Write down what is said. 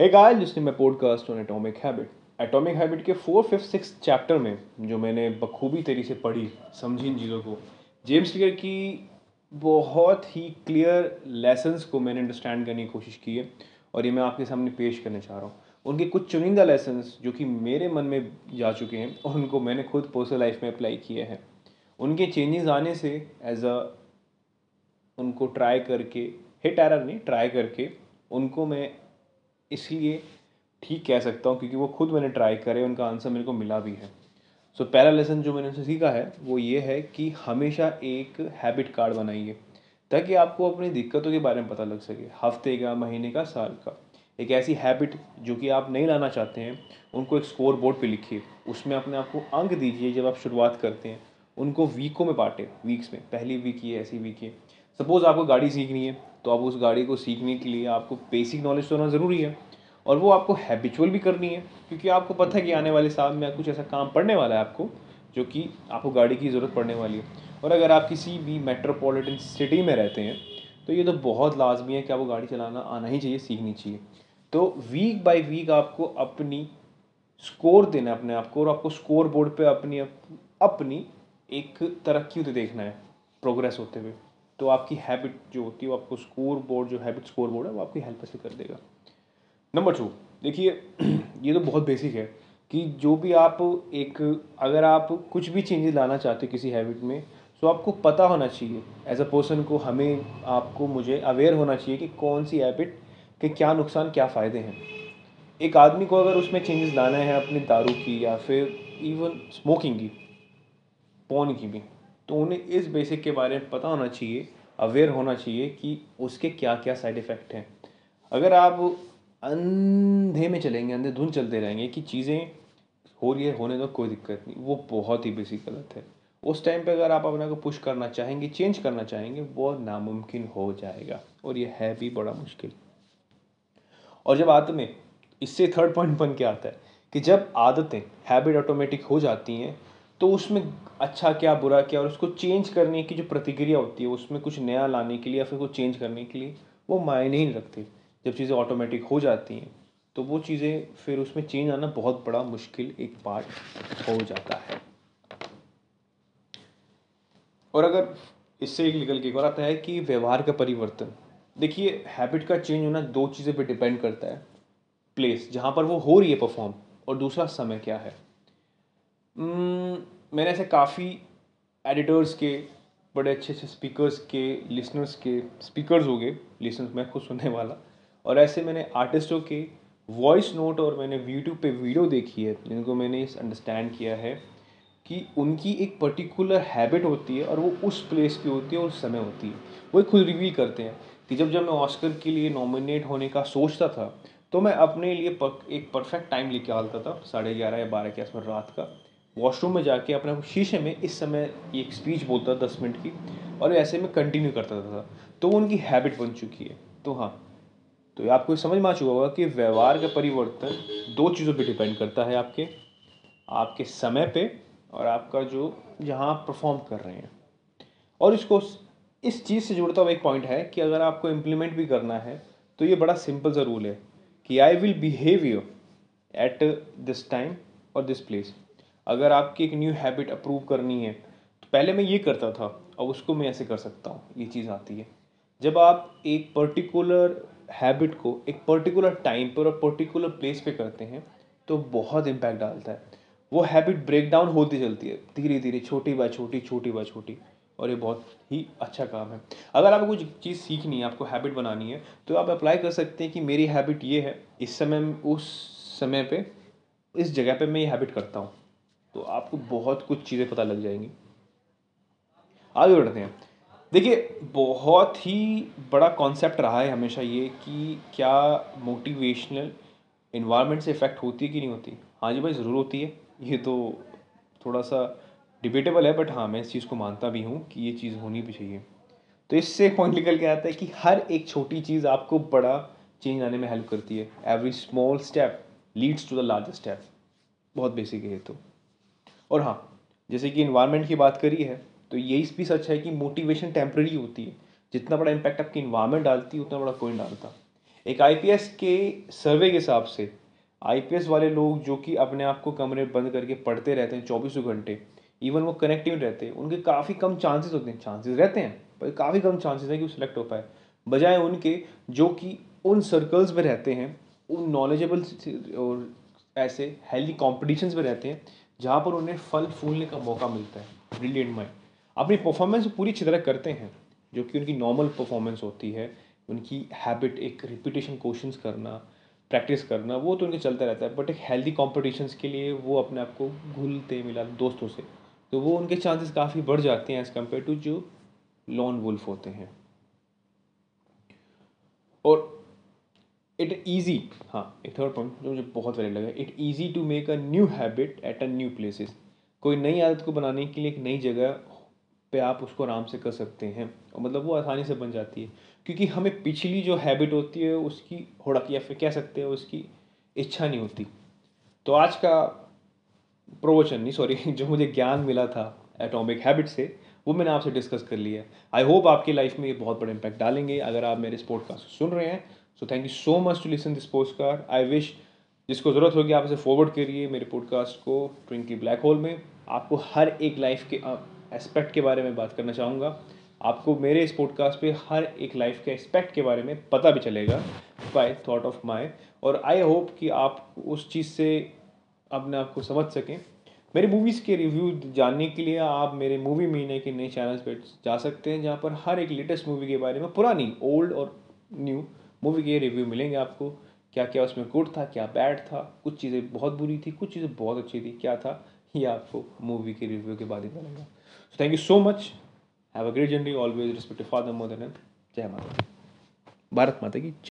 Hey guys, listening my podcast on Atomic Habit. Atomic Habit के four fifth six chapter में जो मैंने बखूबी तरीके से पढ़ी समझी इन चीज़ों को जेम्स क्लियर की बहुत ही क्लियर लेसन्स को मैंने अंडरस्टैंड करने की कोशिश की है और ये मैं आपके सामने पेश करना चाह रहा हूँ उनके कुछ चुनिंदा लेसन्स जो कि मेरे मन में जा चुके हैं और उनको मैंने खुद पर्सनल लाइफ में अप्लाई किए हैं उनके चेंजेस आने से एज अ उनको ट्राई करके हिट एरर नहीं ट्राई करके उनको मैं इसलिए ठीक कह सकता हूँ क्योंकि वो खुद मैंने ट्राई करे उनका आंसर मेरे को मिला भी है। सो so, पहला लेसन जो मैंने उनसे सीखा है वो ये है कि हमेशा एक हैबिट कार्ड बनाइए ताकि आपको अपनी दिक्कतों के बारे में पता लग सके हफ़्ते का महीने का साल का। एक ऐसी हैबिट जो कि आप नहीं लाना चाहते हैं उनको एक स्कोर बोर्ड पे लिखिए। उसमें अपने आप को अंक दीजिए जब आप शुरुआत करते हैं। उनको वीकों में बांटे वीक्स में। पहली वीक ये ऐसी वीक है सपोज़ आपको गाड़ी सीखनी है तो आप उस गाड़ी को सीखने के लिए आपको बेसिक नॉलेज तो होना ज़रूरी है, और वो आपको हैबिचुअल भी करनी है, क्योंकि आपको पता है कि आने वाले साल में कुछ ऐसा काम पड़ने वाला है आपको, जो कि आपको गाड़ी की ज़रूरत पड़ने वाली है। और अगर आप किसी भी मेट्रोपॉलिटन सिटी में रहते हैं तो ये तो बहुत लाजमी है कि आपको गाड़ी चलाना आना ही चाहिए, सीखनी चाहिए। तो वीक बाय वीक आपको अपनी स्कोर देना है अपने आप को, और आपको स्कोर बोर्ड पे अपनी अपनी एक तरक्की होते देखना है प्रोग्रेस होते हुए। तो आपकी हैबिट जो होती है, वो आपको स्कोर बोर्ड जो हैबिट स्कोर बोर्ड है, वो आपकी हेल्प से कर देगा। नंबर टू देखिए, ये तो बहुत बेसिक है कि जो भी आप एक, अगर आप कुछ भी चेंजेस लाना चाहते हो किसी हैबिट में तो आपको पता होना चाहिए। एज अ पर्सन को हमें, आपको मुझे अवेयर होना चाहिए कि कौन सी हैबिट के क्या नुकसान, क्या फ़ायदे हैं। एक आदमी को अगर उसमें चेंजेस लाना है अपनी दारू की या फिर इवन स्मोकिंग की, पौन की भी तो उन्हें इस बेसिक के बारे में पता होना चाहिए अवेयर होना चाहिए कि उसके क्या क्या साइड इफ़ेक्ट हैं। अगर आप अंधे में चलेंगे, अंधे धुन चलते रहेंगे कि चीज़ें हो रही है, होने दो, कोई दिक्कत नहीं। वो बहुत ही बेसिक गलत है। उस टाइम पे अगर आप अपने को पुश करना चाहेंगे चेंज करना चाहेंगे, वो नामुमकिन हो जाएगा और ये है भी बड़ा मुश्किल। और जब आदतें, इससे थर्ड पॉइंट बन के आता है कि जब आदतें हैबिट ऑटोमेटिक हो जाती हैं तो उसमें अच्छा क्या, बुरा क्या, और उसको चेंज करने की जो प्रतिक्रिया होती है, उसमें कुछ नया लाने के लिए या फिर कुछ चेंज करने के लिए, वो मायने ही नहीं रखती। जब चीज़ें ऑटोमेटिक हो जाती हैं तो वो चीज़ें फिर उसमें चेंज आना बहुत बड़ा मुश्किल एक पार्ट हो जाता है। और अगर इससे एक निकल के एक और आता है कि व्यवहार का परिवर्तन। देखिए हैबिट का चेंज होना दो चीज़ें पे डिपेंड करता है। प्लेस जहाँ पर वो हो रही है परफॉर्म और दूसरा समय क्या है। मैंने ऐसे काफ़ी एडिटर्स के, बड़े अच्छे अच्छे स्पीकर्स के लिसनर्स के स्पीकर्स हो गए लिसनर्स मैं खुद सुनने वाला। और ऐसे मैंने आर्टिस्टों के वॉइस नोट और मैंने यूट्यूब पे वीडियो देखी है, जिनको मैंने इस अंडरस्टैंड किया है कि उनकी एक पर्टिकुलर हैबिट होती है और वो उस प्लेस की होती है और उस समय होती है। वो खुद रिवील करते हैं कि जब जब मैं ऑस्कर के लिए नॉमिनेट होने का सोचता था तो मैं अपने लिए एक परफेक्ट टाइम लेके आता था, साढ़े ग्यारह या बारह के आसपास रात का। वॉशरूम में जाके अपने शीशे में इस समय एक स्पीच बोलता था दस मिनट की, और ऐसे में कंटिन्यू करता था तो वो उनकी हैबिट बन चुकी है। तो हाँ तो आपको समझ में आ चुका होगा कि व्यवहार का परिवर्तन दो चीज़ों पे डिपेंड करता है आपके आपके समय पे और आपका जो जहाँ आप परफॉर्म कर रहे हैं। और इसको इस चीज़ से जुड़ता हुआ एक पॉइंट है कि अगर आपको इम्प्लीमेंट भी करना है तो ये बड़ा सिंपल रूल है कि I will behave you at this time और दिस प्लेस अगर आपकी एक न्यू हैबिट अप्रूव करनी है तो पहले मैं ये करता था, अब उसको मैं ऐसे कर सकता हूँ, ये चीज़ आती है। जब आप एक पर्टिकुलर हैबिट को एक पर्टिकुलर टाइम पर और पर्टिकुलर प्लेस पे करते हैं तो बहुत इम्पैक्ट डालता है। वो हैबिट ब्रेक डाउन होती चलती है, धीरे धीरे, छोटी बाय छोटी छोटी बाय छोटी, और ये बहुत ही अच्छा काम है। अगर आपको कुछ चीज़ सीखनी है, आपको हैबिट बनानी है तो आप अप्लाई कर सकते हैं कि मेरी हैबिट ये है, इस समय, उस समय पे, इस जगह पे मैं ये हैबिट करता हूँ। तो आपको बहुत कुछ चीज़ें पता लग जाएँगी। आगे बढ़ते हैं। देखिए, बहुत ही बड़ा कॉन्सेप्ट रहा है हमेशा ये कि क्या मोटिवेशनल इन्वायरमेंट से इफ़ेक्ट होती है कि नहीं होती। हाँ जी भाई, ज़रूर होती है। ये तो थोड़ा सा डिबेटेबल है बट हाँ मैं इस चीज़ को मानता भी हूँ कि ये चीज़ होनी भी चाहिए। तो इससे पॉइंट निकल के आता है कि हर एक छोटी चीज़ आपको बड़ा चेंज आने में हेल्प करती है। Every small step leads to the largest step बहुत बेसिक है ये तो। और हाँ जैसे कि इन्वायरमेंट की बात करी है तो यही भी सच है कि मोटिवेशन टेम्प्रेरी होती है। जितना बड़ा इम्पैक्ट आपकी इन्वायरमेंट डालती है, उतना बड़ा कोई नहीं डालता। एक आईपीएस के सर्वे के हिसाब से आईपीएस वाले लोग जो कि अपने आप को कमरे बंद करके पढ़ते रहते हैं चौबीसों घंटे इवन वो कनेक्टिव रहते हैं उनके काफ़ी कम चांसेस होते हैं चांसेस रहते हैं, पर काफ़ी कम चांसेस हैं कि वो सिलेक्ट हो पाए। बजाय उनके, जो कि उन सर्कल्स में रहते हैं, उन नॉलेजेबल और ऐसे हेल्दी कॉम्पिटिशन्स में रहते हैं जहाँ पर उन्हें फल फूलने का मौका मिलता है। ब्रिलियंट माइंड अपनी परफॉर्मेंस पूरी अच्छी तरह करते हैं, जो कि उनकी नॉर्मल परफॉर्मेंस होती है, उनकी हैबिट एक रिपीटेशन क्वेश्चंस करना प्रैक्टिस करना, वो तो उनके चलता रहता है बट एक हेल्दी कॉम्पिटिशन्स के लिए वो अपने आप को घुलते मिला दोस्तों से तो वो उनके चांसेस काफ़ी बढ़ जाते हैं एज़ कंपेयर टू जो लॉन वुल्फ होते हैं। और इट ईजी हाँ एक थर्ड पॉइंट जो मुझे बहुत वैलिड लगा it easy to make a new habit at a new places कोई नई आदत को बनाने के लिए एक नई जगह पे आप उसको आराम से कर सकते हैं, और मतलब वो आसानी से बन जाती है। क्योंकि हमें पिछली जो हैबिट होती है, उसकी होड़क या फिर कह सकते हैं उसकी इच्छा नहीं होती। तो आज का प्रवचन, नहीं सॉरी जो मुझे ज्ञान मिला था एटॉमिक हैबिट से, वो मैंने आपसे डिस्कस कर लिया। आई होप आपकी लाइफ में ये बहुत बड़ा इम्पैक्ट डालेंगे। अगर आप मेरे इस पॉडकास्ट सुन रहे हैं so thank you so much to listen this podcast I wish जिसको ज़रूरत होगी, आप इसे फॉरवर्ड करिए मेरे पॉडकास्ट को ट्विंकली ब्लैक होल में। आपको हर एक लाइफ के एस्पेक्ट के बारे में बात करना चाहूँगा। आपको मेरे इस पॉडकास्ट पे हर एक लाइफ के एस्पेक्ट के बारे में पता भी चलेगा बाय थॉट ऑफ़ माई और आई होप कि आप उस चीज़ से अपने आप को समझ सकें। मेरे मूवीज़ के रिव्यू जानने के लिए आप मेरे मूवी महीने के नए चैनल्स पर जा सकते हैं, जहाँ पर हर एक लेटेस्ट मूवी के बारे में पुरानी ओल्ड और न्यू मूवी के रिव्यू मिलेंगे आपको क्या क्या उसमें गुड था, क्या बैड था, कुछ चीज़ें बहुत बुरी थी, कुछ चीज़ें बहुत अच्छी थी, क्या था, ये आपको मूवी के रिव्यू के बाद ही मिलेगा। So thank you so much have a great journey always respect father mother and जय माता भारत माता की जय